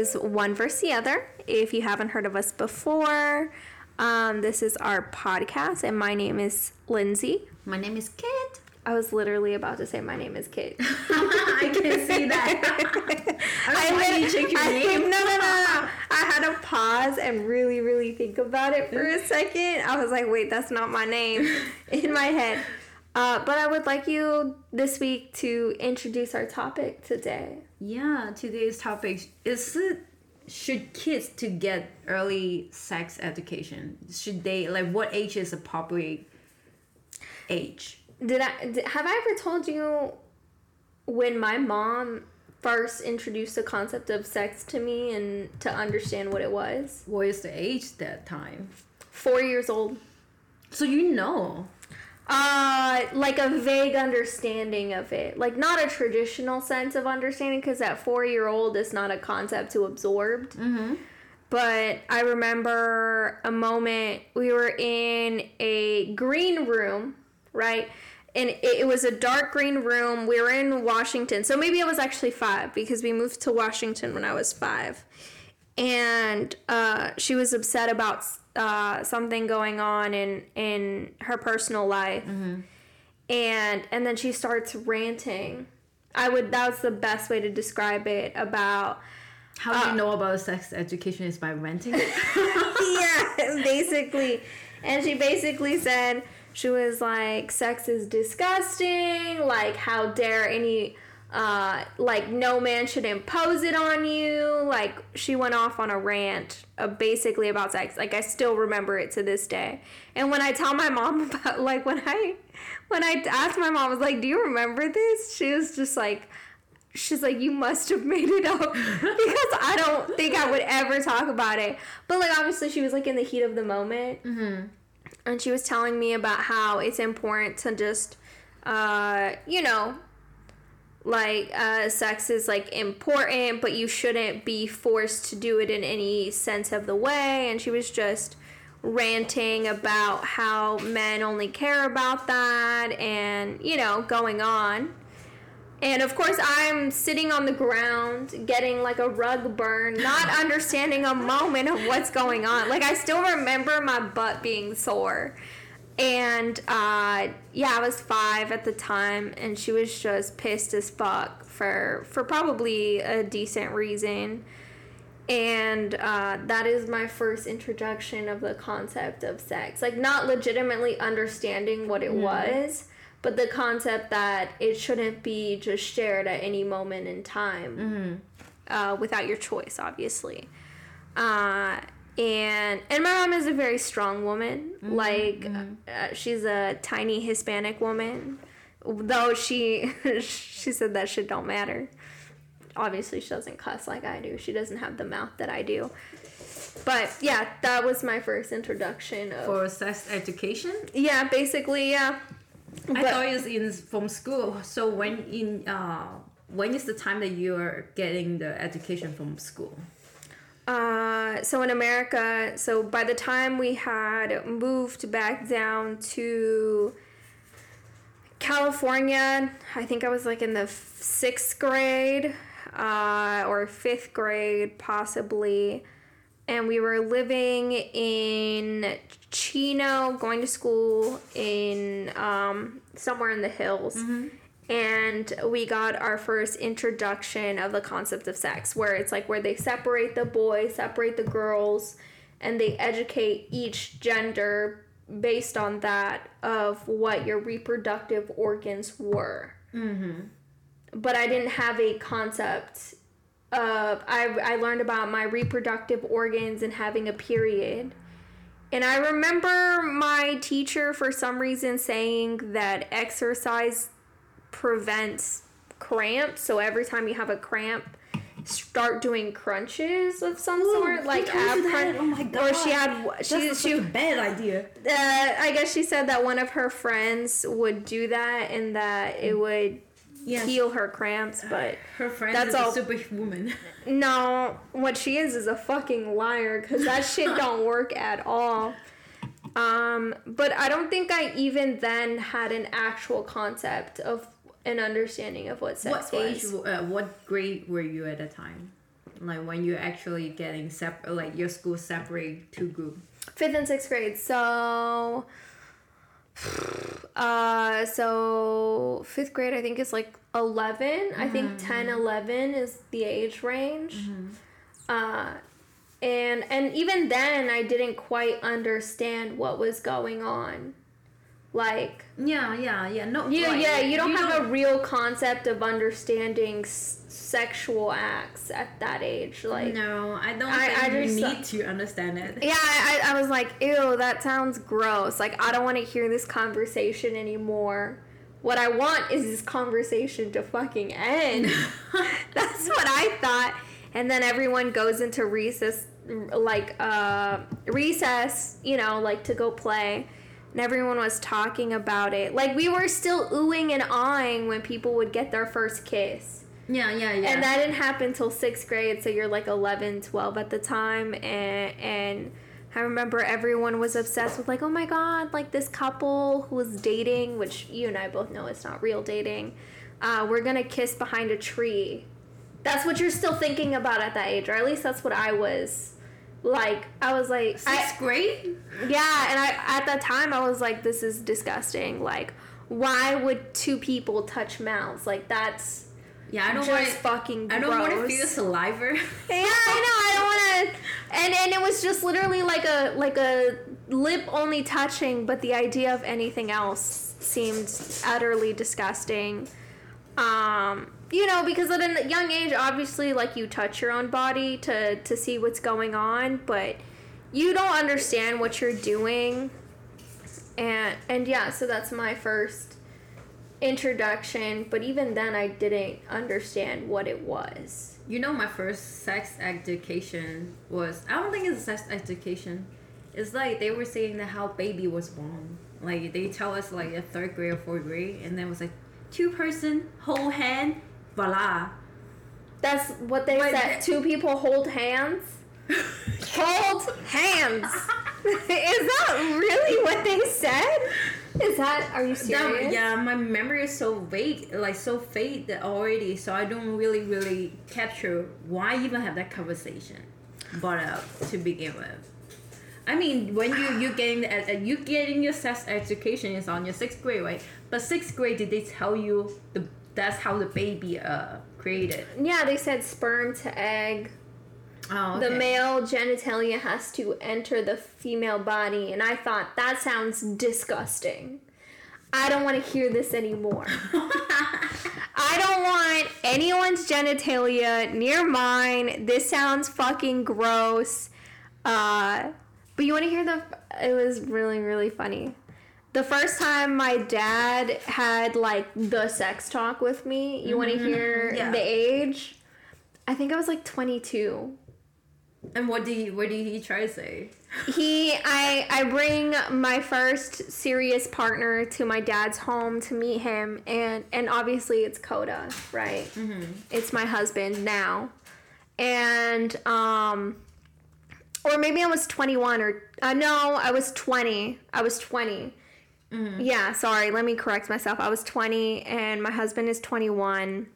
is One Versus the Other. If you haven't heard of us before, um, this is our podcast, and my name is Lindsay. My name is Kit. I was literally about to say my name is Kate. I can see that. I I you check your I- name. No, no, no, no. I had to pause and really, really think about it for a second. I was like, wait, that's not my name in my head. Uh, but I would like you this week to introduce our topic today. Yeah, today's topic is it should kids to get early sex education? Should they like what age is a appropriate age? Did I did, have I ever told you when my mom first introduced the concept of sex to me and to understand what it was? What is the age that time? Four years old. So you know. Uh, like a vague understanding of it, like not a traditional sense of understanding, because at four year old is not a concept to absorb. Mm-hmm. But I remember a moment we were in a green room, right? And it, it was a dark green room. We were in Washington. So maybe I was actually five because we moved to Washington when I was five. And uh, she was upset about uh, something going on in, in her personal life. And, and then she starts ranting. I would, that was the best way to describe it about How do you know about sex education is by renting it? yeah, basically. And she basically said she was like, sex is disgusting. Like, how dare any, uh, like, no man should impose it on you. Like, she went off on a rant uh, basically about sex. Like, I still remember it to this day. And when I tell my mom about, like, when I, when I asked my mom, I was like, do you remember this? She was just like, she's like you must have made it up because i don't think i would ever talk about it but like obviously she was like in the heat of the moment mm-hmm. and she was telling me about how it's important to just uh you know like uh sex is like important but you shouldn't be forced to do it in any sense of the way and she was just ranting about how men only care about that and you know going on and of course, I'm sitting on the ground getting like a rug burn, not understanding a moment of what's going on. Like, I still remember my butt being sore. And uh, yeah, I was five at the time, and she was just pissed as fuck for, for probably a decent reason. And uh, that is my first introduction of the concept of sex. Like, not legitimately understanding what it was but the concept that it shouldn't be just shared at any moment in time Mm-hmm. uh, without your choice, obviously. Uh, and and my mom is a very strong woman. Like Uh, she's a tiny Hispanic woman, though she she said that shit don't matter. Obviously, she doesn't cuss like I do. She doesn't have the mouth that I do. But yeah, that was my first introduction of. For sex education? yeah, basically, yeah. I But- thought it's in from school. So when in uh when is the time that you're getting the education from school? Uh, so in America, so by the time we had moved back down to California, I think I was like in the sixth grade uh, or fifth grade, possibly. And we were living in Chino, going to school in um, somewhere in the hills and we got our first introduction of the concept of sex where it's like where they separate the boys separate the girls and they educate each gender based on that of what your reproductive organs were Mm-hmm. but i didn't have a concept of I, I learned about my reproductive organs and having a period and i remember my teacher for some reason saying that exercise prevents cramps. So every time you have a cramp, start doing crunches of some sort, like ab crunch. Oh my god! Or she had she That's she. a bad idea. Uh, I guess she said that one of her friends would do that and that it would Yes. heal her cramps, but Her friend That's is all- a superwoman. no, what she is is a fucking liar because that shit don't work at all. Um, but I don't think I even then had an actual concept of an understanding of what sex what was. age? Uh, what grade were you at the time? Like when you're actually getting separate, like your school separate two groups. Fifth and sixth grade. So, uh, so fifth grade, I think is like 11. I think 10, 11 is the age range. Uh, and and even then, I didn't quite understand what was going on. Like, Yeah, yeah, yeah. No, you, like, yeah, you don't have a real concept of understanding s- sexual acts at that age. Like, No, I don't I- think I just- need to understand it. Yeah, I, I was like, ew, that sounds gross. Like, I don't want to hear this conversation anymore. What I want is this conversation to fucking end. That's what I thought. And then everyone goes into recess, like, uh, recess, you know, like to go play. And everyone was talking about it. Like, we were still oohing and awing when people would get their first kiss. Yeah, yeah, yeah. And that didn't happen till sixth grade, so you're like 11, 12 at the time. And, and I remember everyone was obsessed with, like, oh my god, like this couple who was dating, which you and I both know it's not real dating, uh, we're gonna kiss behind a tree. That's what you're still thinking about at that age, or at least that's what I was. Like, I was like, Sixth I, grade? yeah, and I at that time I was like, this is disgusting. Like, why would two people touch mouths? Like, that's Yeah, I don't just want. fucking I don't want to feel saliva. Yeah, I know. I don't want to. And and it was just literally like a like a lip only touching, but the idea of anything else seemed utterly disgusting. Um, you know, because at a young age, obviously, like you touch your own body to to see what's going on, but you don't understand what you're doing. And and yeah, so that's my first introduction, but even then I didn't understand what it was. You know, my first sex education was. I don't think it's sex education. It's like they were saying that how baby was born. Like they tell us like a third grade or fourth grade, and then it was like two person hold hand, voila. That's what they said. Two people hold hands. hold hands. Is that really what they said? Is that? Are you That, serious? yeah, my memory is so vague, like so fade already. So I don't really, really capture why even have that conversation brought up to begin with. I mean, when you you getting the, uh, you getting your sex education is on your sixth grade, right? But sixth grade, did they tell you the that's how the baby uh created? Yeah, they said sperm to egg. Oh, The male genitalia has to enter the female body, and I thought that sounds disgusting. I don't want to hear this anymore. I don't want anyone's genitalia near mine. This sounds fucking gross. Uh, but you want to hear the? It was really really funny. The first time my dad had like the sex talk with me. You want to hear Yeah. the age? I think I was like 22. And what did he, what did he try to say? he I I bring my first serious partner to my dad's home to meet him and and obviously it's Coda, right? Mm-hmm. It's my husband now. And um or maybe I was 21 or uh, no, I was 20. I was 20. Yeah, sorry, let me correct myself. I was 20 and my husband is 21.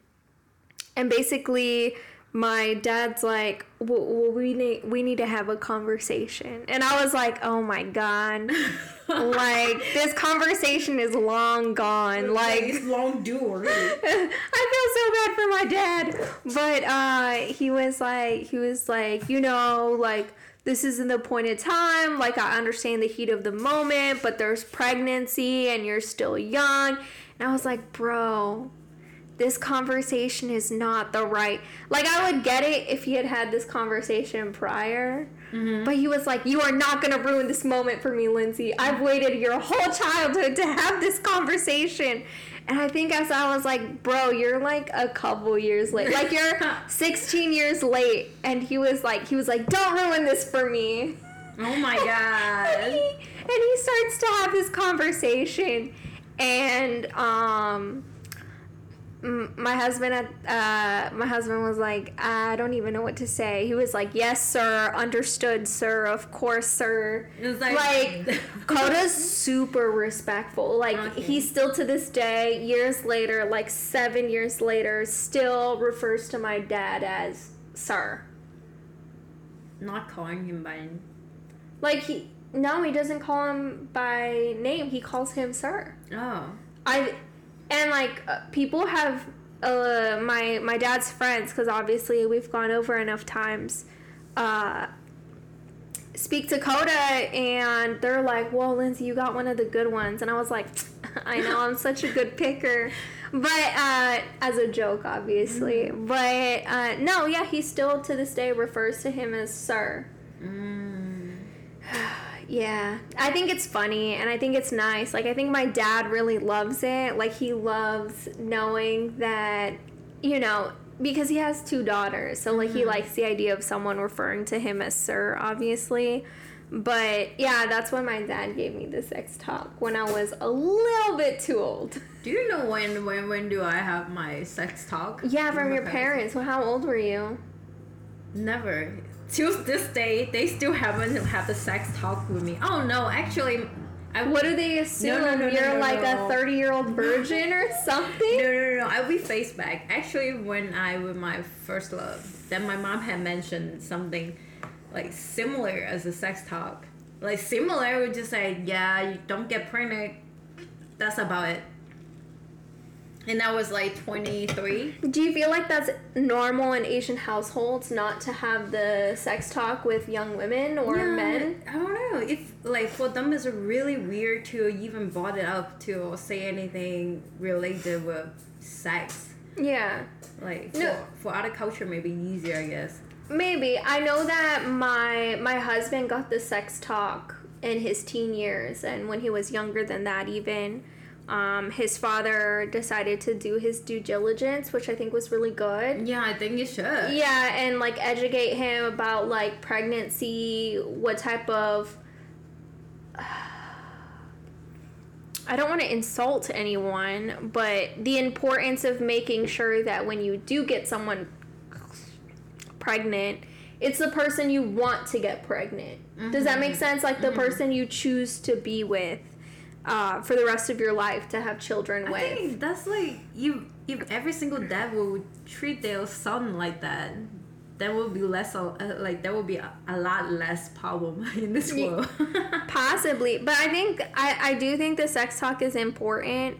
And basically my dad's like, well, well, we need we need to have a conversation, and I was like, oh my god, like this conversation is long gone. Like it's long due already. I feel so bad for my dad, but uh, he was like, he was like, you know, like this isn't the point of time. Like I understand the heat of the moment, but there's pregnancy and you're still young, and I was like, bro, this conversation is not the right. Like I would get it if he had had this conversation prior. Mm-hmm. But he was like, "You are not gonna ruin this moment for me, Lindsay. I've waited your whole childhood to have this conversation." And I think as I was like, "Bro, you're like a couple years late. Like you're 16 years late." And he was like, "He was like, don't ruin this for me." Oh my and, god. he, and he starts to have this conversation and um my husband at uh, my husband was like, I don't even know what to say. He was like, "Yes, sir. Understood, sir. Of course, sir." Like, Like super respectful. Like Okay. he still to this day, years later, like seven years later, still refers to my dad as sir. not calling him by name. Like he no, he doesn't call him by name. He calls him sir. oh I and like uh, people have uh my my dad's friends because obviously we've gone over enough times. Uh, speak to Coda and they're like, "Well, Lindsay, you got one of the good ones," and I was like, "I know, I'm such a good picker." But uh, as a joke, obviously. But uh, no, yeah, he still to this day refers to him as Sir. mm. Yeah, I think it's funny and I think it's nice. Like, I think my dad really loves it. Like, he loves knowing that, you know, because he has two daughters. So, like, he mm-hmm. likes the idea of someone referring to him as sir, obviously. But yeah, that's when my dad gave me the sex talk when I was a little bit too old. do you know when when when do I have my sex talk Yeah, from your parents. Well, how old were you? Never. Till this day, they still haven't had the sex talk with me. Oh no, actually, I What do they assume? no, no, no, You're like a 30 year old virgin or something? No, no, no, no. I we face back. Actually, when I with my first love, then my mom had mentioned something like similar as a sex talk. Like similar, would just say, yeah, you don't get pregnant. That's about it. And that was like twenty three. Do you feel like that's normal in Asian households not to have the sex talk with young women or men? I don't know if like for them it's really weird to even brought it up to say anything related with sex. Yeah, Like for, No. for other culture maybe easier I guess. maybe. I know that my my husband got the sex talk in his teen years, and when he was younger than that, even. Um, his father decided to do his due diligence, which I think was really good. Yeah, I think you should. Yeah, and like educate him about like pregnancy, what type of I don't want to insult anyone, but the importance of making sure that when you do get someone pregnant, it's the person you want to get pregnant. Does that make sense? Like the person you choose to be with uh, for the rest of your life to have children I with. think that's like you if every single dad would treat their son like that, there will be less uh, like there will be a, a lot less problem in this world. Possibly, but I think I, I do think the sex talk is important.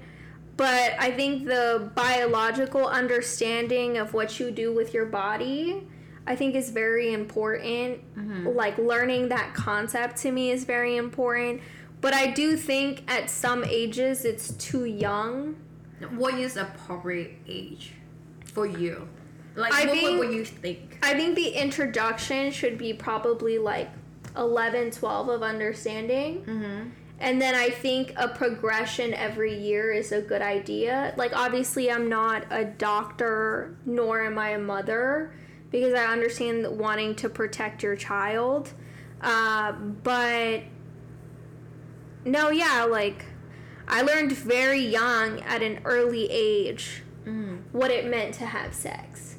But I think the biological understanding of what you do with your body, I think is very important. Like learning that concept to me is very important. But I do think at some ages it's too young. what is appropriate age for you? Like I what, think- what, what you think? I think the introduction should be probably like 11, 12 of understanding. Mm-hmm. And then I think a progression every year is a good idea. Like, obviously, I'm not a doctor, nor am I a mother, because I understand wanting to protect your child. Uh, but no, yeah, like, I learned very young at an early age Mm-hmm. what it meant to have sex.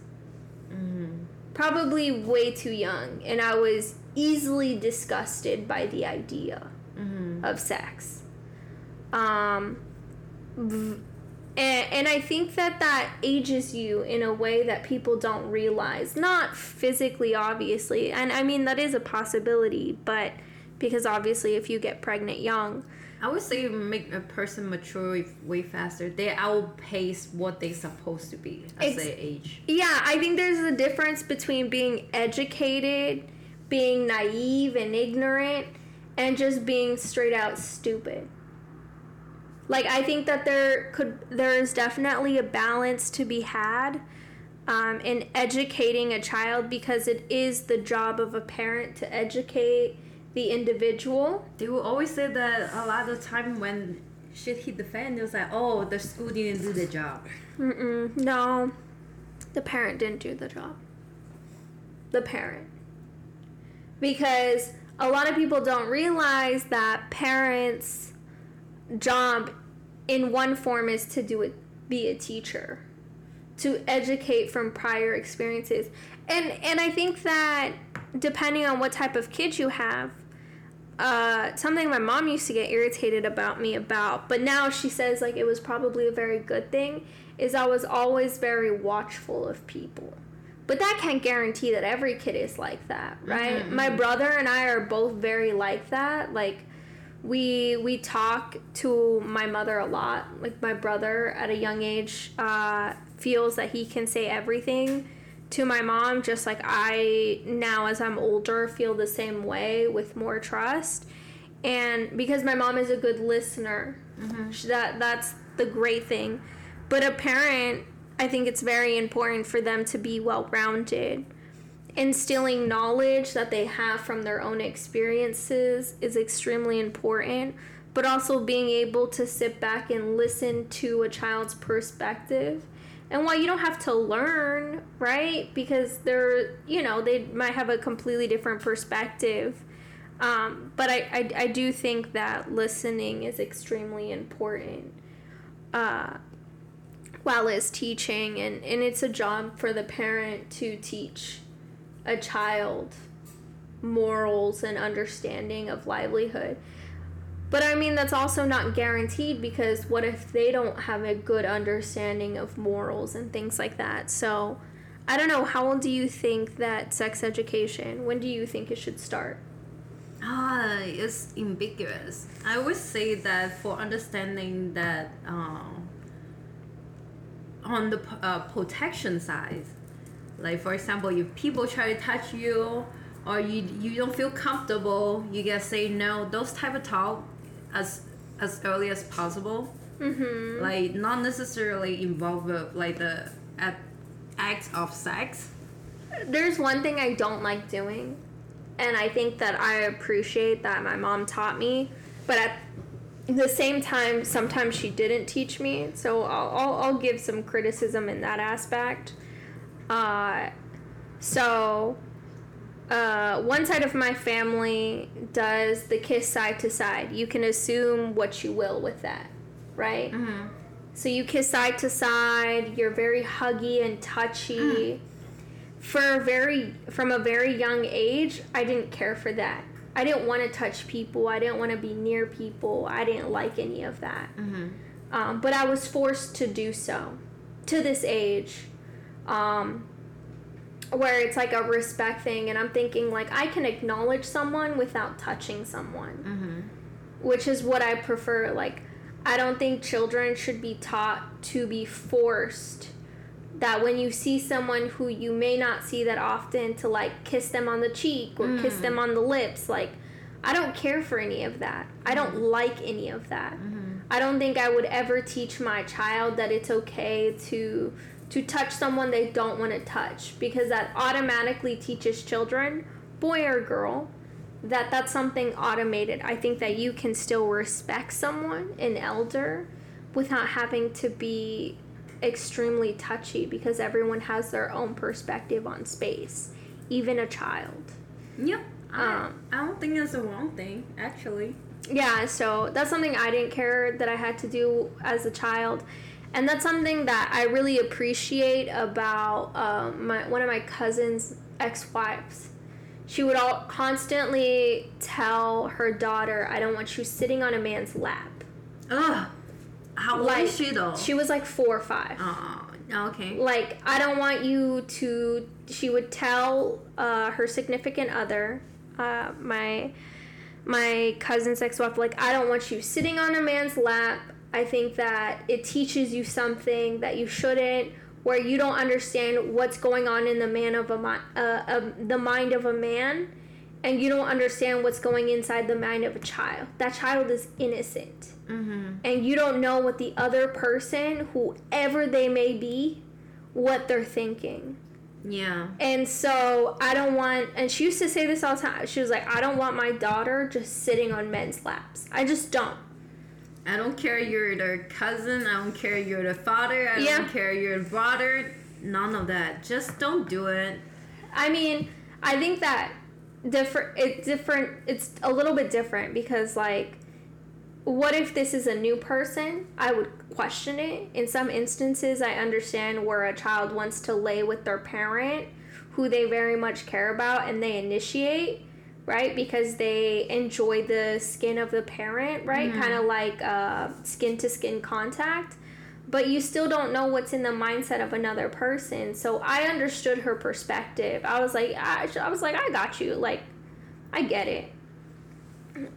Mm-hmm. Probably way too young, and I was easily disgusted by the idea Mm-hmm. of sex. Um, v- and, and I think that that ages you in a way that people don't realize. Not physically, obviously. And I mean, that is a possibility, but because obviously, if you get pregnant young, I would say make a person mature way faster. They outpace what they're supposed to be at Ex- their age. yeah, I think there's a difference between being educated, being naive and ignorant, and just being straight out stupid. Like I think that there could there's definitely a balance to be had um, in educating a child because it is the job of a parent to educate the individual. They will always say that a lot of time when shit hit the fan, it was like, oh, the school didn't do the job. Mm-mm, no, the parent didn't do the job. The parent. Because a lot of people don't realize that parents' job in one form is to do it be a teacher. to educate from prior experiences. And and I think that depending on what type of kids you have, uh, something my mom used to get irritated about me about, but now she says like it was probably a very good thing, is I was always very watchful of people. But that can't guarantee that every kid is like that, right? Mm-hmm. My brother and I are both very like that. Like we we talk to my mother a lot. Like my brother at a young age uh, feels that he can say everything to my mom, just like I now as I'm older feel the same way with more trust. And because my mom is a good listener, mm-hmm. that that's the great thing. But a parent, I think it's very important for them to be well rounded instilling knowledge that they have from their own experiences is extremely important but also being able to sit back and listen to a child's perspective and while you don't have to learn right? Because they're you know they might have a completely different perspective. Um, but I, I, I do think that listening is extremely important uh, while it's teaching. And, and it's a job for the parent to teach a child morals and understanding of livelihood. But I mean, that's also not guaranteed because what if they don't have a good understanding of morals and things like that? So, I don't know. How old do you think that sex education, when do you think it should start? Ah, it's ambiguous. I would say that for understanding that um, on the uh, protection side, like for example, if people try to touch you or you you don't feel comfortable, you get say no. Those type of talk as as early as possible. Mm-hmm. Like not necessarily involve with like the act of sex. There's one thing I don't like doing, and I think that I appreciate that my mom taught me, but at the same time, sometimes she didn't teach me. So I'll, I'll, I'll give some criticism in that aspect. Uh, so, uh, one side of my family does the kiss side to side. You can assume what you will with that, right? Mm-hmm. So you kiss side to side. You're very huggy and touchy. Mm. For very from a very young age, I didn't care for that. I didn't want to touch people. I didn't want to be near people. I didn't like any of that. Mm-hmm. Um, but I was forced to do so. To this age, um, where it's like a respect thing and i'm thinking like i can acknowledge someone without touching someone mm-hmm. which is what i prefer like i don't think children should be taught to be forced that when you see someone who you may not see that often to like kiss them on the cheek or mm. kiss them on the lips like i don't care for any of that i don't mm-hmm. like any of that mm-hmm. i don't think i would ever teach my child that it's okay to to touch someone they don't want to touch because that automatically teaches children, boy or girl, that that's something automated. I think that you can still respect someone, an elder, without having to be extremely touchy because everyone has their own perspective on space, even a child. Yep. Um, I, I don't think that's a wrong thing, actually. Yeah, so that's something I didn't care that I had to do as a child and that's something that I really appreciate about um, my one of my cousin's ex-wives. She would all constantly tell her daughter, "I don't want you sitting on a man's lap." Ugh. How old like, is she though? She was like four or five. Oh, okay. Like I don't want you to. She would tell uh, her significant other, uh, my my cousin's ex-wife, like I don't want you sitting on a man's lap. I think that it teaches you something that you shouldn't, where you don't understand what's going on in the man of a uh, uh, the mind of a man, and you don't understand what's going inside the mind of a child. That child is innocent, mm-hmm. and you don't know what the other person, whoever they may be, what they're thinking. Yeah. And so I don't want, and she used to say this all the time. She was like, I don't want my daughter just sitting on men's laps. I just don't. I don't care you're the cousin. I don't care you're the father. I yeah. don't care you're the brother. None of that. Just don't do it. I mean, I think that different. It's different. It's a little bit different because like what if this is a new person? I would question it. In some instances, I understand where a child wants to lay with their parent who they very much care about and they initiate, right? Because they enjoy the skin of the parent, right? Mhm. Kind of like uh, skin to skin contact. But you still don't know what's in the mindset of another person. So I understood her perspective. I was like, I, I was like, I got you. Like, I get it.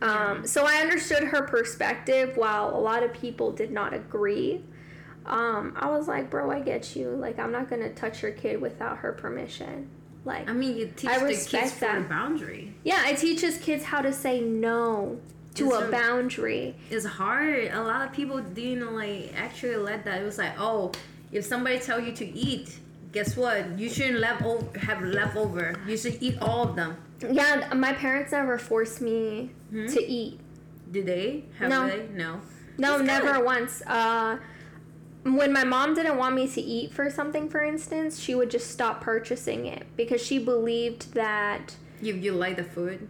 Um, so I understood her perspective while a lot of people did not agree. Um, I was like, bro, I get you. Like, I'm not gonna touch your kid without her permission. Like, I mean, you teach I the kids for the that. boundary. yeah, it teaches kids how to say no to It's a a- boundary. It's hard. A lot of people didn't like actually let that. It was like, oh, if somebody tell you to eat, guess what? You shouldn't left over, have leftover. You should eat all of them. Yeah, my parents never forced me Hmm? to eat. Did they? Have No. they? No. No, That's never good. once. Uh, when my mom didn't want me to eat for something, for instance, she would just stop purchasing it because she believed that, You you like the food?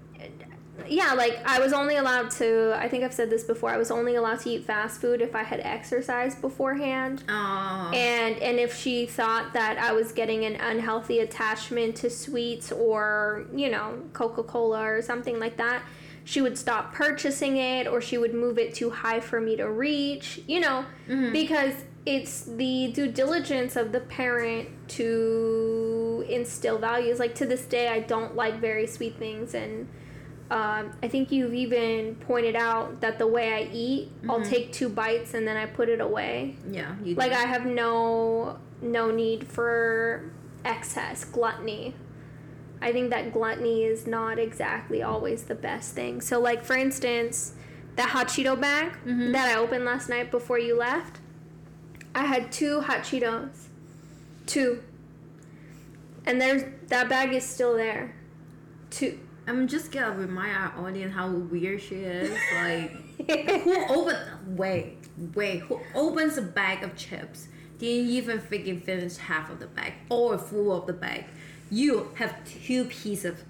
yeah, like I was only allowed to, I think I've said this before, I was only allowed to eat fast food if I had exercised beforehand. Oh. And and if she thought that I was getting an unhealthy attachment to sweets or, you know, Coca-Cola or something like that, she would stop purchasing it or she would move it too high for me to reach, you know, Mhm. because it's the due diligence of the parent to instill values. Like to this day, I don't like very sweet things, and um, I think you've even pointed out that the way I eat, I'll Mhm. take two bites and then I put it away. yeah. You Like do. I have no no need for excess gluttony. I think that gluttony is not exactly always the best thing. So like for instance, that hot Cheeto bag Mhm. that I opened last night before you left, I had two hot Cheetos. Two. And there's that bag is still there. Two. I'm just gonna remind our audience how weird she is. Like, who open? Wait, wait. Who opens a bag of chips? Didn't even freaking finish half of the bag or full of the bag. You have two pieces of.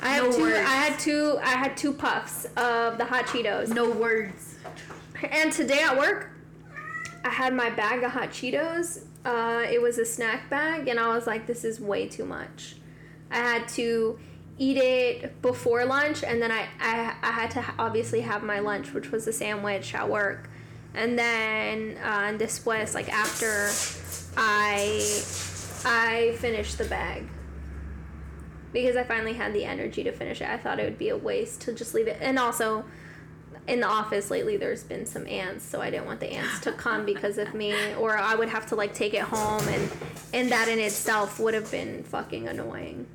I have two words. I had two I had two puffs of the hot Cheetos. No words. And today at work, I had my bag of hot Cheetos. Uh, it was a snack bag, and I was like, this is way too much. I had to eat it before lunch, and then I, I, I had to obviously have my lunch, which was a sandwich at work. And then uh, was like after I, I finished the bag. Because I finally had the energy to finish it. I thought it would be a waste to just leave it. And also, in the office lately there's been some ants so i didn't want the ants to come because of me or i would have to like take it home and and that in itself would have been fucking annoying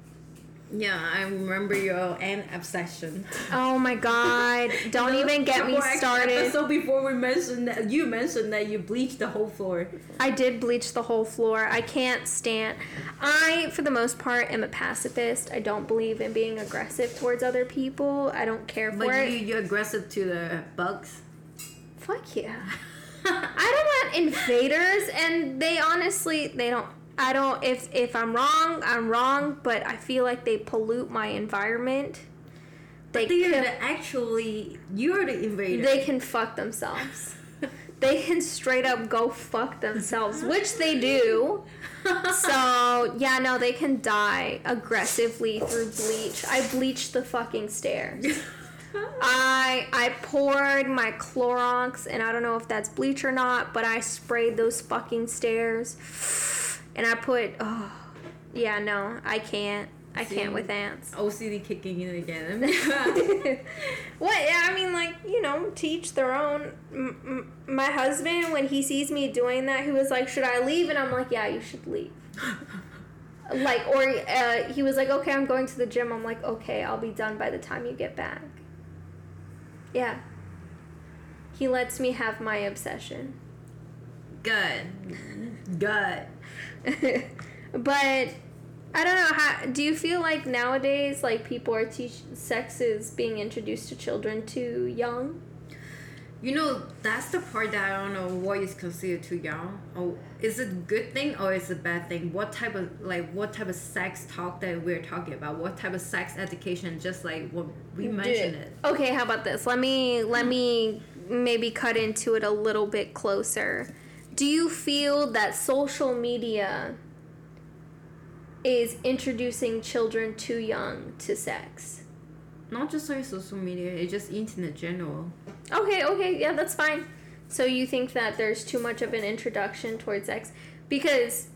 Yeah, I remember your ant obsession. oh my god don't even get me started So before we mentioned that you mentioned that you bleached the whole floor. i did bleach the whole floor i can't stand i for the most part am a pacifist i don't believe in being aggressive towards other people i don't care for But it you you're aggressive to the bugs. fuck yeah I don't want invaders, and they honestly they don't. I don't. If if I'm wrong, I'm wrong. But I feel like they pollute my environment. They are can, actually you're the invader. they can fuck themselves. They can straight up go fuck themselves, which they do. So yeah, no, they can die aggressively through bleach. I bleached the fucking stairs. I I poured my Clorox, and I don't know if that's bleach or not, but I sprayed those fucking stairs, and I put oh yeah no I can't I can't with ants. OCD kicking in again. what? Yeah, I mean, like you know, teach their own. M- m- my husband, when he sees me doing that, he was like, "Should I leave?" And I'm like, "Yeah, you should leave." like, or uh, he was like, "Okay, I'm going to the gym." I'm like, "Okay, I'll be done by the time you get back." Yeah. He lets me have my obsession. Good. Good. but I don't know how do you feel like nowadays like people are teach sex is being introduced to children too young? You know, that's the part that I don't know what is considered too young. Or is it a good thing or is it a bad thing? What type of like what type of sex talk that we're talking about? What type of sex education? Just like what we mentioned it. Okay, how about this? Let me let me maybe cut into it a little bit closer. Do you feel that social media is introducing children too young to sex? Not just like social media, it's just internet general. Okay, okay, yeah, that's fine. So you think that there's too much of an introduction towards sex? Because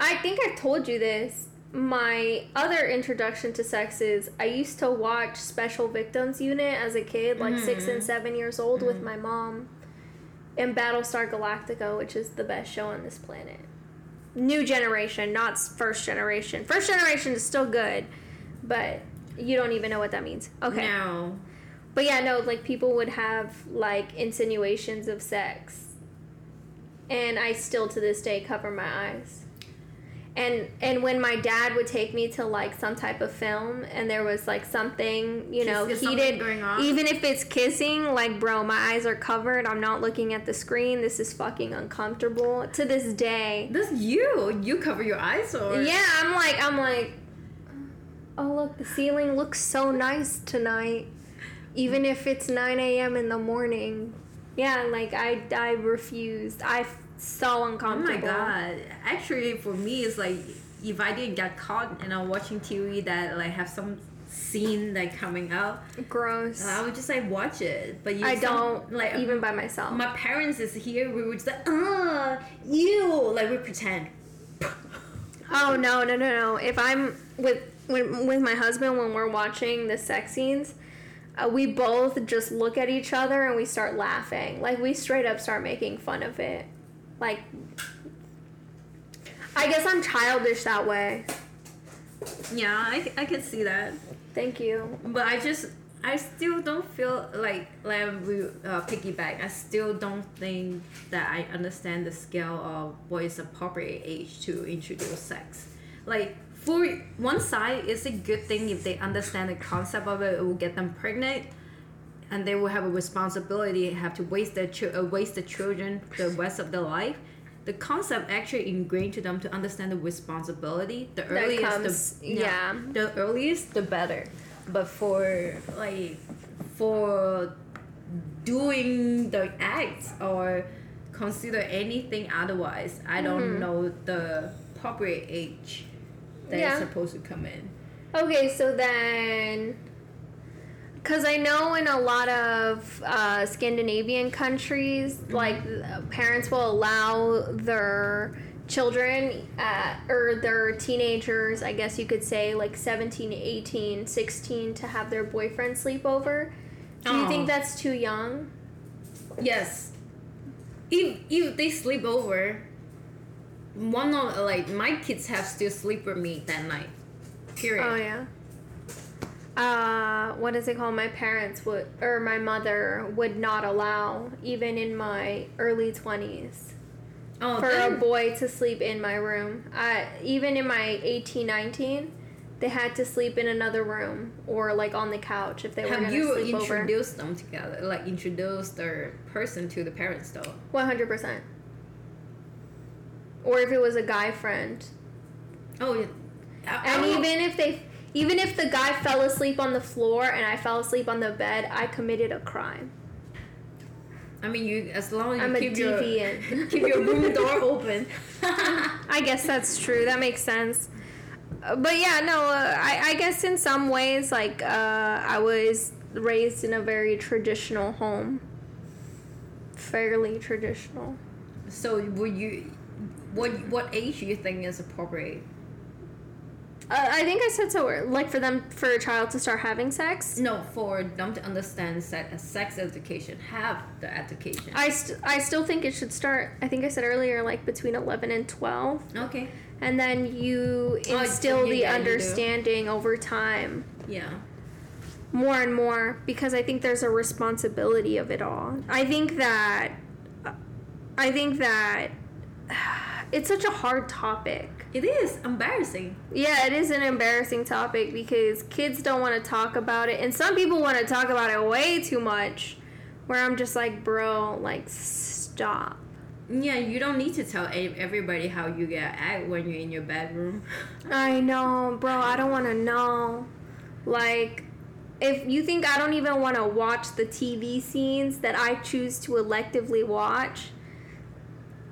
I think I've told you this. My other introduction to sex is I used to watch Special Victims Unit as a kid, like six and mm-hmm. seven years old, with mm-hmm. my mom, and Battlestar Galactica, which is the best show on this planet. New generation, not first generation. First generation is still good, but you don't even know what that means. Okay. No. But yeah, no, like people would have like insinuations of sex. And I still to this day cover my eyes. And and when my dad would take me to like some type of film and there was like something, you know, Is something heated going on? even if it's kissing, like bro, my eyes are covered. I'm not looking at the screen. This is fucking uncomfortable. To this day. that's you. You cover your eyes or Yeah, I'm like I'm like Oh look, the ceiling looks so nice tonight. Even if it's nine AM in the morning. Yeah, like I I refused. I so Oh uncomfortable. my god! Actually, for me, it's like if I didn't get caught and I'm watching TV that like have some scene like coming out, Gross. I would just like watch it. But you I some- don't like even by myself. my parents is here. We would just like ah you like we pretend. Oh no no no no! If I'm with with, with my husband when we're watching the sex scenes, uh, we both just look at each other and we start laughing. Like we straight up start making fun of it. Like I guess I'm childish that way. Yeah, I, I can see that. Thank you. But I just I still don't feel like like we uh, piggyback. I still don't think that I understand the scale of what is appropriate age to introduce sex. Like for one side, it's a good thing if they understand the concept of it. It will get them pregnant, and they will have a responsibility. Have to waste their ch- uh, waste the children the rest of their life. The concept actually ingrained to them to understand the responsibility. The earliest, comes- the yeah. the earliest the better but for like for doing the acts or consider anything otherwise i don't Mm-hmm. know the appropriate age that Yeah. is supposed to come in Okay, so then, because I know in a lot of uh, Scandinavian countries, like uh, parents will allow their children uh, or their teenagers, I guess you could say, like 17, 18, 16, to have their boyfriend sleep over. Do you Oh. think that's too young? yes if if they sleep over one of like my kids have still sleep with me that night period Oh yeah. Uh, what is it called? My parents would, or my mother would not allow, even in my early twenties, oh, for a boy to sleep in my room. I even in my 18, 19, they had to sleep in another room or like on the couch if they were have gonna you sleep over. introduced them together like introduced their person to the parents though One hundred percent. Or if it was a guy friend, Oh, yeah. I, I and don't even if they, even if the guy fell asleep on the floor and I fell asleep on the bed, I committed a crime. I mean, you as long as you I'm a keep your keep your room door open. I guess that's true. That makes sense. Uh, But yeah, no, uh, I, I guess in some ways, like, uh, I was raised in a very traditional home. Fairly traditional. so, would you? What what age do you think is appropriate? Uh, I think I said so, like, for them, for a child to start having sex. No, for them to understand sex, sex education, have the education. I, st- I still think it should start, I think I said earlier, like, between 11 and 12. okay. And then you Oh, instill you the understanding over time. Yeah. more and more because I think there's a responsibility of it all. I think that I think that it's such a hard topic. It is embarrassing. Yeah, it is an embarrassing topic because kids don't want to talk about it and some people want to talk about it way too much where I'm just like, bro, like stop. Yeah, you don't need to tell everybody how you get act when you're in your bedroom. I know, bro. I don't want to know. Like, if you think I don't even want to watch the TV scenes that I choose to electively watch,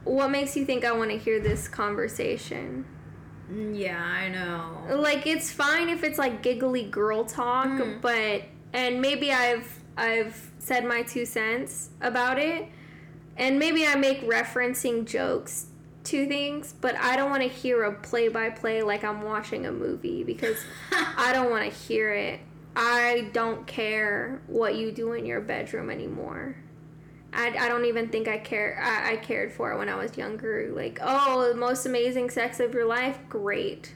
what makes you think I want to hear this conversation? Yeah, I know. Like, it's fine if it's like giggly girl talk, Mm. but and maybe I've I've said my two cents about it, and maybe I make referencing jokes to things, but I don't want to hear a play by play like I'm watching a movie because I don't want to hear it. I don't care what you do in your bedroom anymore. I, I don't even think I care. I, I cared for it when I was younger. Like, oh, the most amazing sex of your life, great.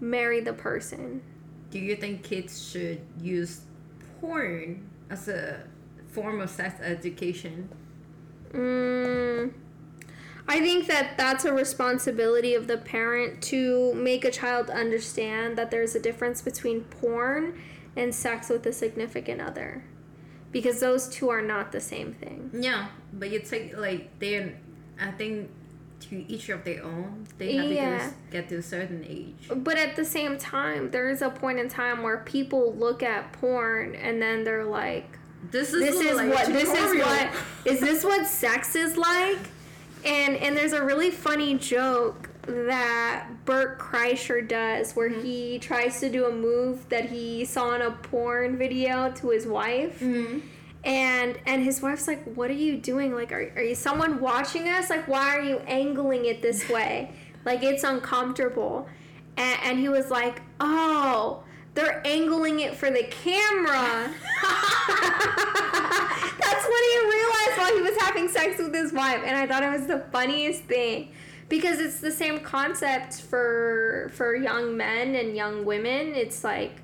Marry the person. Do you think kids should use porn as a form of sex education? Mm, I think that that's a responsibility of the parent to make a child understand that there's a difference between porn and sex with a significant other. Because those two are not the same thing. Yeah, but you take like they're, I think, to each of their own. They have Yeah. to get, get to a certain age. But at the same time, there is a point in time where people look at porn and then they're like, This is this is like what this is what is this what sex is like and and there's a really funny joke that Bert Kreischer does where Mm-hmm. he tries to do a move that he saw in a porn video to his wife. Mhm. and and his wife's like what are you doing? Like are, are you someone watching us? Like why are you angling it this way? Like it's uncomfortable. And, and he was like oh they're angling it for the camera. That's what he realized while he was having sex with his wife. And i thought it was the funniest thing because it's the same concept for for young men and young women. It's like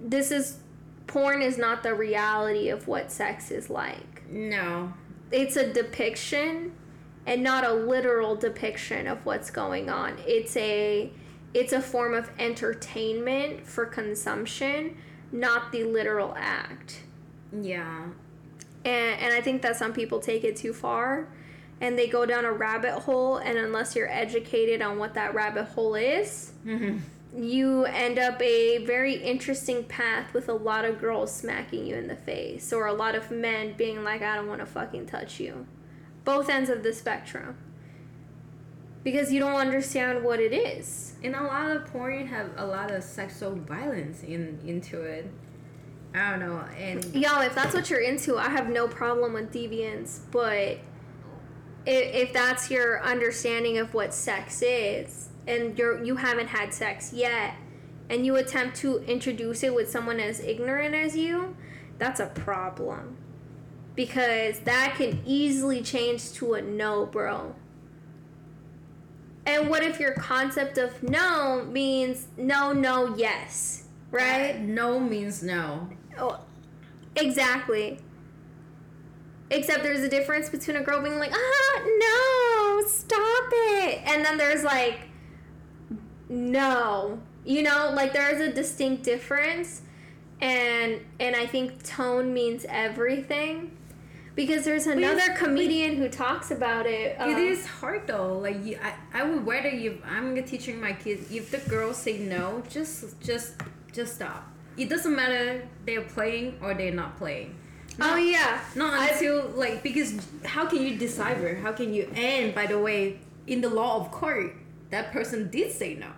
this is porn is not the reality of what sex is like. No. it's a depiction and not a literal depiction of what's going on. It's a it's a form of entertainment for consumption not the literal act. Yeah. and, and i think that some people take it too far and they go down a rabbit hole and unless you're educated on what that rabbit hole is Mhm. you end up a very interesting path with a lot of girls smacking you in the face or a lot of men being like i don't want to fucking touch you both ends of the spectrum because you don't understand what it is And a lot of porn have a lot of sexual violence in into it. I don't know, and yo if that's what you're into i have no problem with deviance but if, if that's your understanding of what sex is and you're you haven't had sex yet and you attempt to introduce it with someone as ignorant as you that's a problem because that can easily change to a no bro and what if your concept of no means no no yes right uh, no means no. Oh, exactly. Except there's a difference between a girl being like, ah, no, stop it. And then there's like, no. You know, like there is a distinct difference. And and I think tone means everything. Because there's another comedian who talks about it. it um, is hard though. Like you, I, I would rather if I'm teaching my kids, if the girls say no, just just just stop. It doesn't matter they're playing or they're not playing. Oh, yeah. Not I- until like because how can you decipher? How can you? And by the way, in the law of court, that person did say no.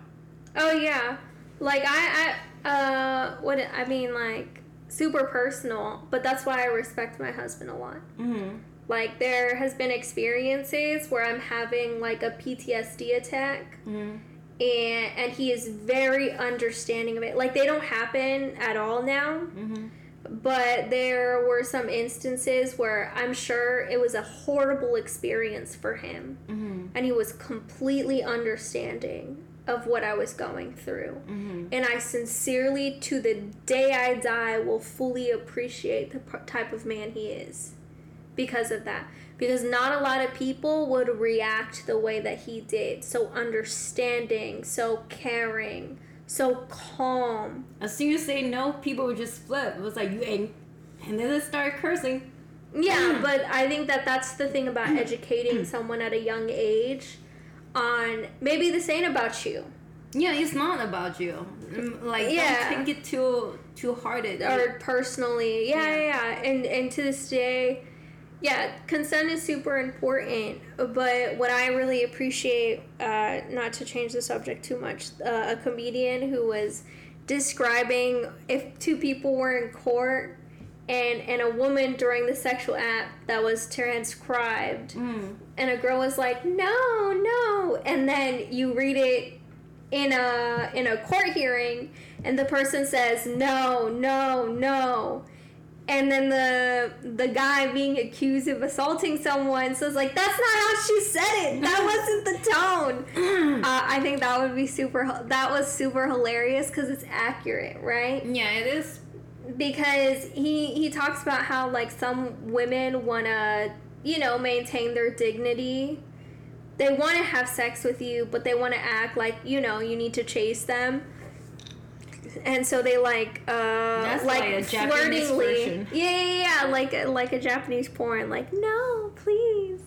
Oh yeah, like I, I, uh, what I mean, like super personal, but that's why I respect my husband a lot. Mm-hmm. Like there has been experiences where I'm having like a PTSD attack, Mm-hmm. and and he is very understanding of it. Like they don't happen at all now, Mm-hmm. But there were some instances where I'm sure it was a horrible experience for him, Mm-hmm. and he was completely understanding of what I was going through. Mm-hmm. And I sincerely, to the day I die, will fully appreciate the p- type of man he is because of that. Because not a lot of people would react the way that he did. So understanding, so caring, so calm. As soon as you say no, people would just flip. It was like you ain't, and then they start cursing. Yeah, but I think that that's the thing about educating someone at a young age on maybe this ain't about you Yeah, it's not about you. Mm, Like, Yeah. don't take it too too hard. Or personally. Yeah. yeah, yeah. And and to this day, yeah, consent is super important. But what I really appreciate, uh, not to change the subject too much, uh, a comedian who was describing if two people were in court and and a woman during the sexual act that was transcribed Mm. and a girl was like no no and then you read it in a in a court hearing and the person says no no no and then the the guy being accused of assaulting someone so it's like that's not how she said it. That wasn't the tone. Uh, i think that would be super that was super hilarious because it's accurate right? Yeah, it is. because he he talks about how like some women want to you know maintain their dignity. They want to have sex with you but they want to act like you know you need to chase them and so they like uh like, flirtingly yeah, yeah yeah like like a japanese porn like no please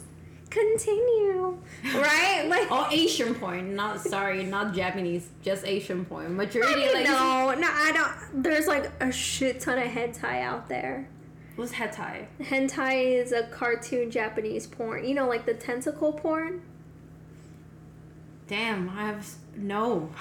continue right like Or Asian porn. Not sorry, not Japanese. Just Asian porn. Majority I like no no i don't there's like a shit ton of hentai out there what's hentai? Hentai is a cartoon Japanese porn. You know, like the tentacle porn? Damn, I have no.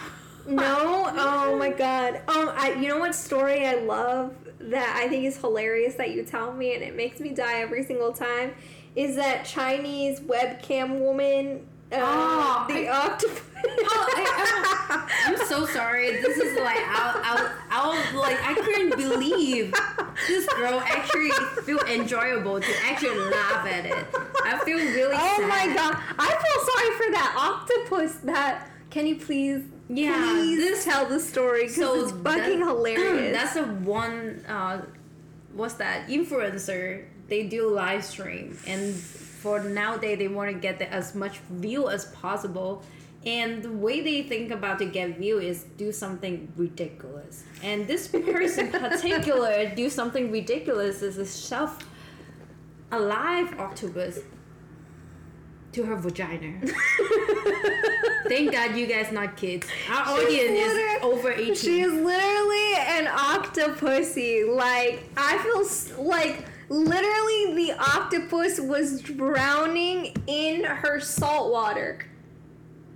No? Oh my god. Um I you know what story I love that I think is hilarious that you tell me and it makes me die every single time is that Chinese webcam woman uh, Oh, the I- octopus. I- I'm so sorry. This is like I, I, I was like I couldn't believe this girl actually feel enjoyable to actually laugh at it. I feel really Oh sad. my god. I feel sorry for that octopus that can you please Yeah, please this- tell the story because So it's fucking that- hilarious. That's a one. Uh, what's that? Influencer. They do live stream, and for nowadays they want to get the, as much view as possible. And the way they think about to get view is do something ridiculous. And this person particular do something ridiculous is a shove a live octopus to her vagina. Thank God you guys not kids. Our She's audience is over 18. She's literally an octopussy. Like I feel s- like literally the octopus was drowning in her salt water.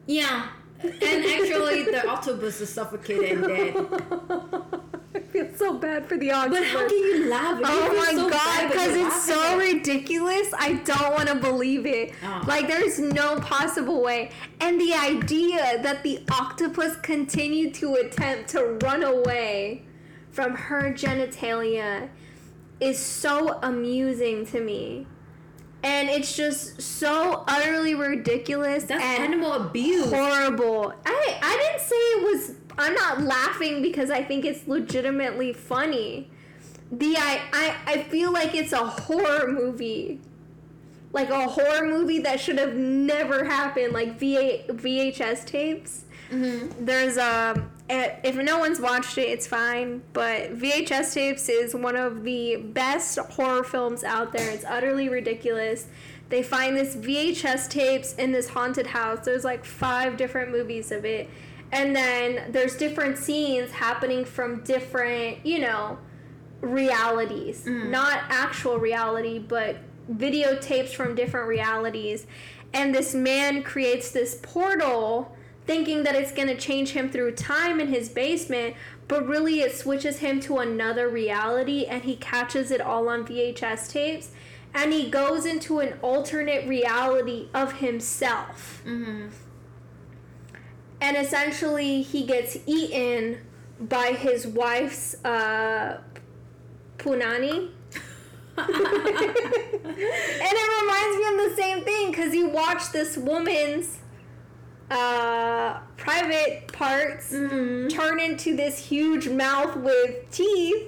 yeah. And actually the octopus is suffocated and dead. I feel so bad for the octopus. But how can you laugh? You Oh my so god, because it's so it. ridiculous. I don't want to believe it. Oh. Like, there's no possible way. And the idea that the octopus continued to attempt to run away from her genitalia is so amusing to me. And it's just so utterly ridiculous That's and animal abuse. horrible. I I didn't say it was. I'm not laughing because I think it's legitimately funny. The I I I feel like it's a horror movie. Like a horror movie that should have never happened, like VA, VHS tapes. Mm-hmm. There's um, eh, if no one's watched it, it's fine. But VHS tapes is one of the best horror films out there. It's utterly ridiculous. They find this VHS tapes in this haunted house. There's like five different movies of it, and then there's different scenes happening from different, you know, realities, not actual reality, but videotapes from different realities. And this man creates this portal thinking that it's going to change him through time in his basement, but really it switches him to another reality and he catches it all on VHS tapes and he goes into an alternate reality of himself. Mm-hmm. And essentially he gets eaten by his wife's uh, punani. and it reminds me of the same thing because you watch this woman's uh, private parts Mm-hmm. turn into this huge mouth with teeth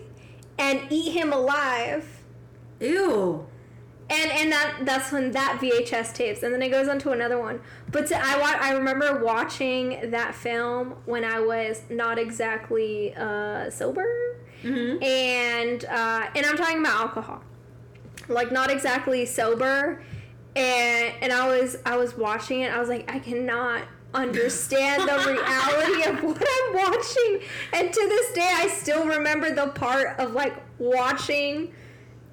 and eat him alive. Ew. And and that that's when that VHS tapes, and then it goes on to another one. But to, I wa- I remember watching that film when I was not exactly uh, sober, Mm-hmm. and uh, and I'm talking about alcohol. like not exactly sober, and and I was I was watching it. I was like, I cannot understand the reality of what I'm watching. And to this day, I still remember the part of like watching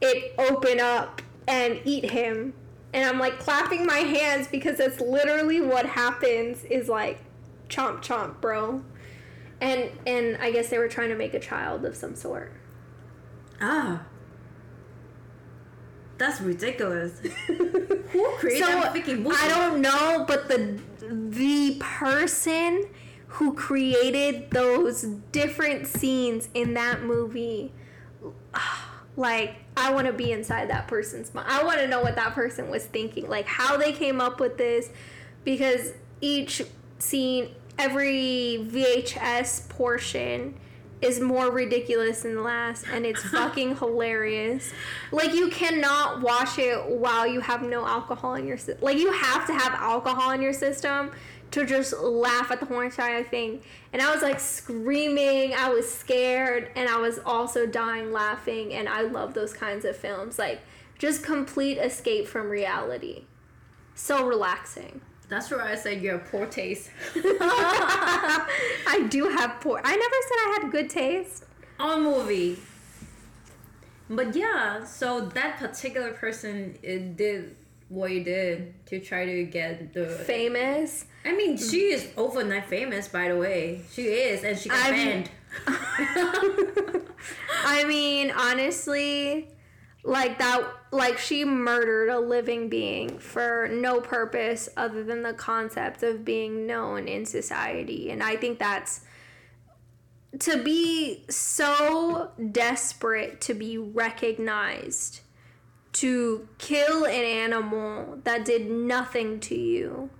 it open up and eat him. And I'm like clapping my hands because that's literally what happens is like chomp chomp, bro. And and I guess they were trying to make a child of some sort. Ah. That's ridiculous. Who created So that freaking movie? I don't know, but the the person who created those different scenes in that movie, like I want to be inside that person's mind. I want to know what that person was thinking, like how they came up with this, because each scene, every VHS portion is more ridiculous than the last and it's fucking hilarious. Like you cannot watch it while you have no alcohol in your system. Like you have to have alcohol in your system to just laugh at the Hornshire thing. And I was like screaming, I was scared, and I was also dying laughing and I love those kinds of films. Like just complete escape from reality. So relaxing. That's why I said you have poor taste. I do have poor. I never said I had good taste. on movie. But yeah, so that particular person it did what he did to try to get the. Famous. I mean, she hmm. is overnight famous, by the way. She is, and she got I'm- banned. I mean, honestly, like that, like she murdered a living being for no purpose other than the concept of being known in society. And I think that's to be so desperate to be recognized, to kill an animal that did nothing to you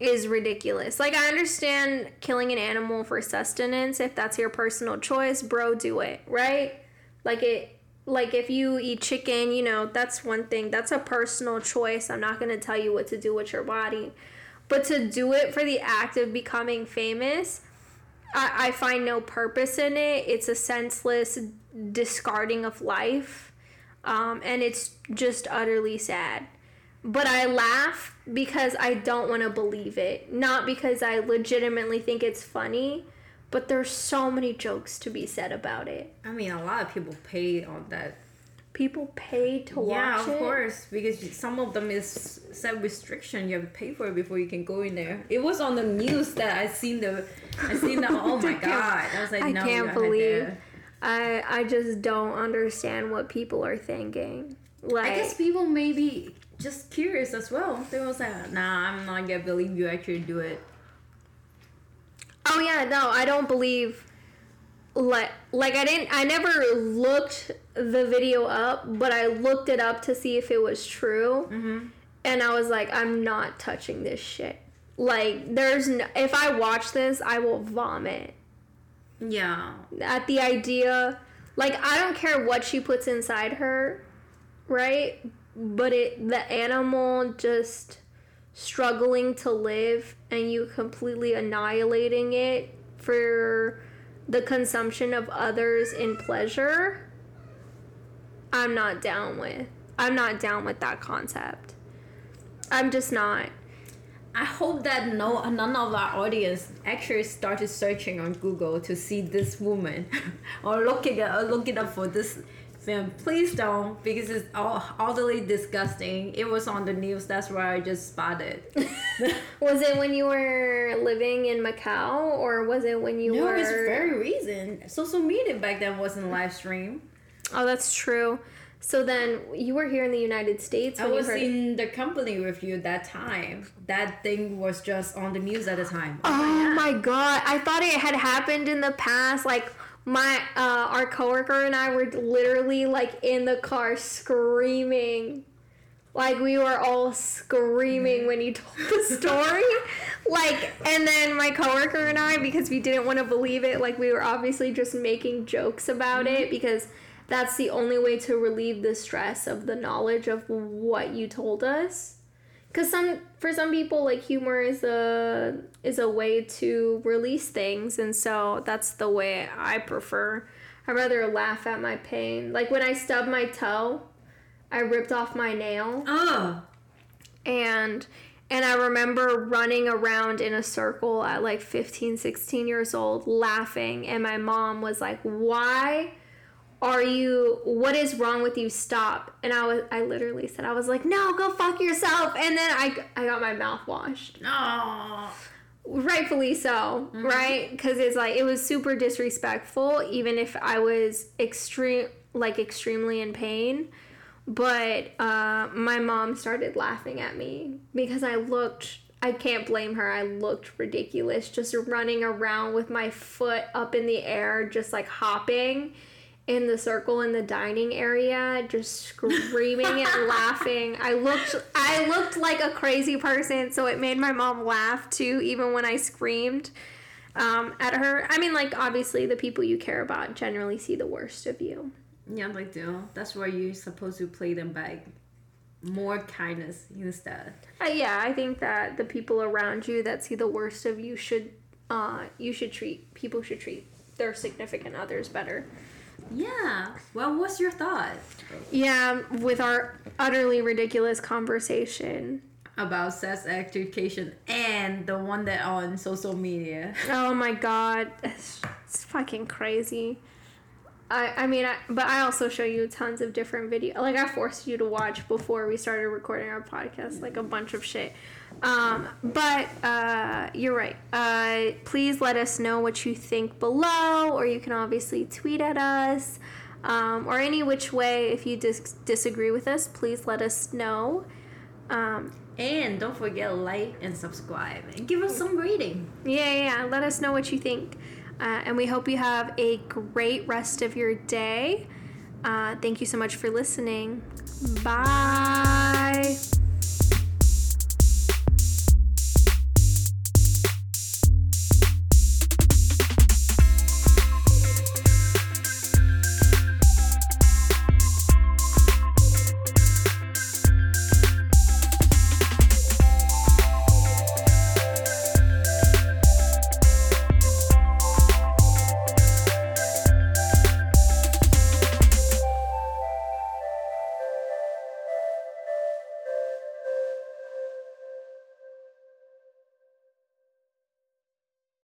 is ridiculous. Like I understand killing an animal for sustenance if that's your personal choice, bro, do it, right? Like it like if you eat chicken, you know, that's one thing. That's a personal choice. I'm not going to tell you what to do with your body. But to do it for the act of becoming famous, I, I find no purpose in it. It's a senseless discarding of life. Um, and it's just utterly sad but I laugh because I don't want to believe it. Not because I legitimately think it's funny, but there's so many jokes to be said about it. I mean, a lot of people pay on that. People pay to yeah, watch it. Yeah, of course, because some of them is set restriction. You have to pay for it before you can go in there. It was on the news that I seen the, I seen the. Oh my god! I was like, no, I no, can't believe- I I just don't understand what people are thinking. Like I guess people may be just curious as well. They was like, nah, I'm not gonna believe you actually do it. Oh yeah, no, I don't believe like like I didn't I never looked the video up, but I looked it up to see if it was true. Mm-hmm. And I was like, I'm not touching this shit. Like there's no if I watch this, I will vomit Yeah. at the idea like I don't care what she puts inside her, right? But it the animal just struggling to live and you completely annihilating it for the consumption of others in pleasure. I'm not down with. I'm not down with that concept. I'm just not. I hope that no none of our audience actually started searching on Google to see this woman or looking at or looking up for this film. Please don't because it's all utterly disgusting. It was on the news. That's where I just spotted. Was it when you were living in Macau or was it when you no, were it's very reason. Social media back then wasn't live stream. Oh, that's true. So then you were here in the United States I was in the company with you that time. That thing was just on the news at the time. Oh my oh god! I thought it had happened in the past. Like my uh, our coworker and I were literally like in the car screaming, like we were all screaming when you told the story. like, and then my coworker and I, because we didn't want to believe it, like we were obviously just making jokes about it because that's the only way to relieve the stress of the knowledge of what you told us because some for some people like humor is a is a way to release things and so that's the way i prefer. I rather laugh at my pain. Like when i stubbed my toe I ripped off my nail. Oh. and and I remember running around in a circle at like 15, 16 years old laughing and my mom was like, "Why are you what is wrong with you? Stop." And I was I literally said I was like, "No, go fuck yourself." And then I I got my mouth washed. No. Rightfully so, right? Cuz it's like it was super disrespectful even if I was extreme like extremely in pain but uh, my mom started laughing at me because I looked. I can't blame her. I looked ridiculous just running around with my foot up in the air, just like hopping in the circle in the dining area, just screaming and laughing. I looked I looked like a crazy person, so it made my mom laugh too, even when I screamed um, at her. I mean, like obviously the people you care about generally see the worst of you. Yeah, they do. That's why you're supposed to play them back. More kindness instead. Uh, yeah, I think that the people around you that see the worst of you should, uh, you should treat people should treat their significant others better. Yeah. Well, what's your thought Yeah, with our utterly ridiculous conversation. about sex education and the one that on social media? Oh my god, it's, it's fucking crazy. I, I mean, I, but I also show you tons of different video. Like I forced you to watch before we started recording our podcast, like a bunch of shit. Um, but uh, you're right. Uh, please let us know what you think below, or you can obviously tweet at us, um, or any which way. If you dis- disagree with us, please let us know. Um, And don't forget like and subscribe and give us some rating. Yeah, yeah, yeah. Let us know what you think. Uh, and we hope you have a great rest of your day. Uh, thank you so much for listening. Bye.